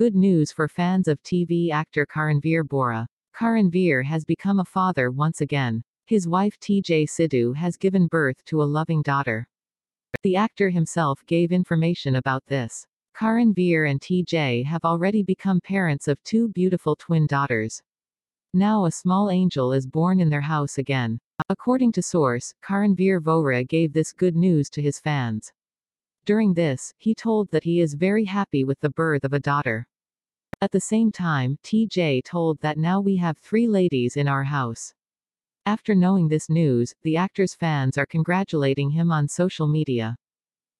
Good news for fans of TV actor Karanveer Bohra. Karanveer has become a father once again. His wife Teejay Sidhu has given birth to a loving daughter. The actor himself gave information about this. Karanveer and Teejay have already become parents of two beautiful twin daughters. Now a small angel is born in their house again. According to source, Karanveer Vohra gave this good news to his fans. During this, he told that he is very happy with the birth of a daughter. At the same time, Teejay told that now we have three ladies in our house. After knowing this news, the actor's fans are congratulating him on social media.